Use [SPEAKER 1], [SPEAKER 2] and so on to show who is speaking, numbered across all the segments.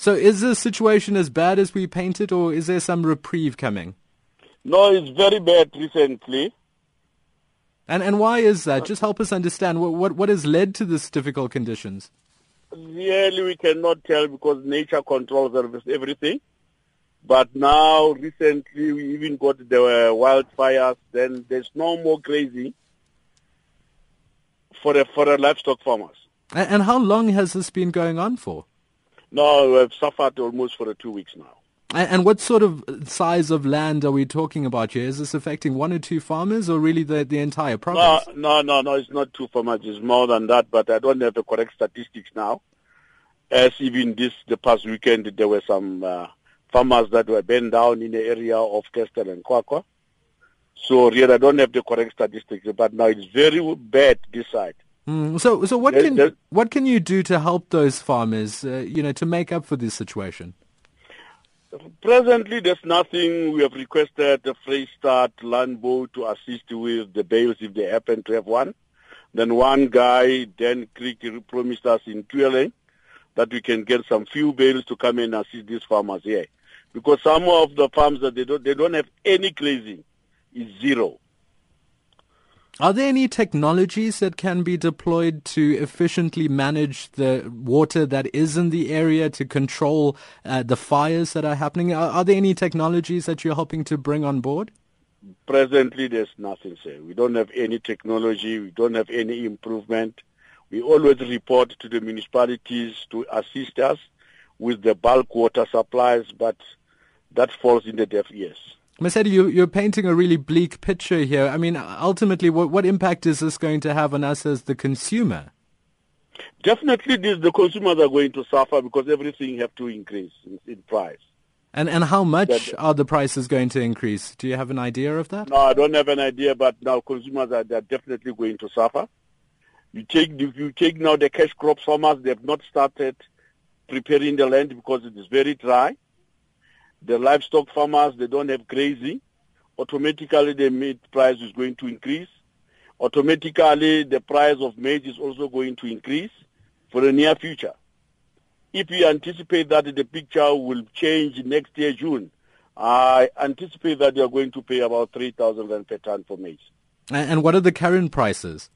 [SPEAKER 1] So is the situation as bad as we paint it, or is there some reprieve coming?
[SPEAKER 2] No, it's very bad recently.
[SPEAKER 1] And and why is that? Just help us understand what what, what has led to this difficult conditions.
[SPEAKER 2] Really, we cannot tell because nature controls everything. But now, recently, we even got the wildfires. Then there's no more grazing for the for the livestock farmers.
[SPEAKER 1] And, and how long has this been going on for?
[SPEAKER 2] No, we've suffered almost for two weeks now.
[SPEAKER 1] And, and what sort of size of land are we talking about here? Is this affecting one or two farmers, or really the the entire province?
[SPEAKER 2] No, no, no, no. It's not two farmers. It's more than that. But I don't have the correct statistics now. As even this the past weekend, there were some. Uh, farmers that were burned down in the area of Kestell and QwaQwa. So really, I don't have the correct statistics, but now it's very bad this side.
[SPEAKER 1] Mm, so, so what can what can you do to help those farmers, uh, you know, to make up for this situation?
[SPEAKER 2] Presently, there's nothing. We have requested the Free State Land Board to assist with the bales if they happen to have one. Then one guy, Dan Creek, promised us in Tweeling that we can get some few bales to come and assist these farmers here because some of the farms that they don't they don't have any grazing is zero.
[SPEAKER 1] Are there any technologies that can be deployed to efficiently manage the water that is in the area to control uh, the fires that are happening? Are, are, there any technologies that you're hoping to bring on board?
[SPEAKER 2] Presently, there's nothing, sir. We don't have any technology. We don't have any improvement. We always report to the municipalities to assist us with the bulk water supplies, but that falls in the deaf ears.
[SPEAKER 1] Masedi, you, you're painting a really bleak picture here. I mean, ultimately, what, what impact is this going to have on us as the consumer?
[SPEAKER 2] Definitely, this, the consumers are going to suffer because everything have to increase in, in price.
[SPEAKER 1] And and how much that, are the prices going to increase? Do you have an idea of that?
[SPEAKER 2] No, I don't have an idea, but now consumers are they're definitely going to suffer. You take you take now the cash crop farmers; they have not started preparing the land because it is very dry the livestock farmers, they don't have grazing. Automatically, the meat price is going to increase. Automatically, the price of maize is also going to increase for the near future. If we anticipate that the picture will change next year, June, I anticipate that they are going to pay about 3,000 rand per ton for maize.
[SPEAKER 1] And what are the current prices?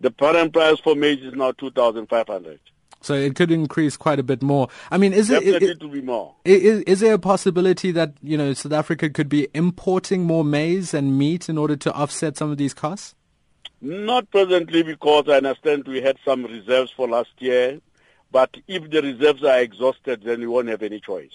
[SPEAKER 2] The current price for maize is now 2,500.
[SPEAKER 1] So it could increase quite a bit more. I mean, is
[SPEAKER 2] Definitely
[SPEAKER 1] it,
[SPEAKER 2] it, to be more.
[SPEAKER 1] Is, is there a possibility that you know South Africa could be importing more maize and meat in order to offset some of these costs?
[SPEAKER 2] Not presently, because I understand we had some reserves for last year. But if the reserves are exhausted, then we won't have any choice.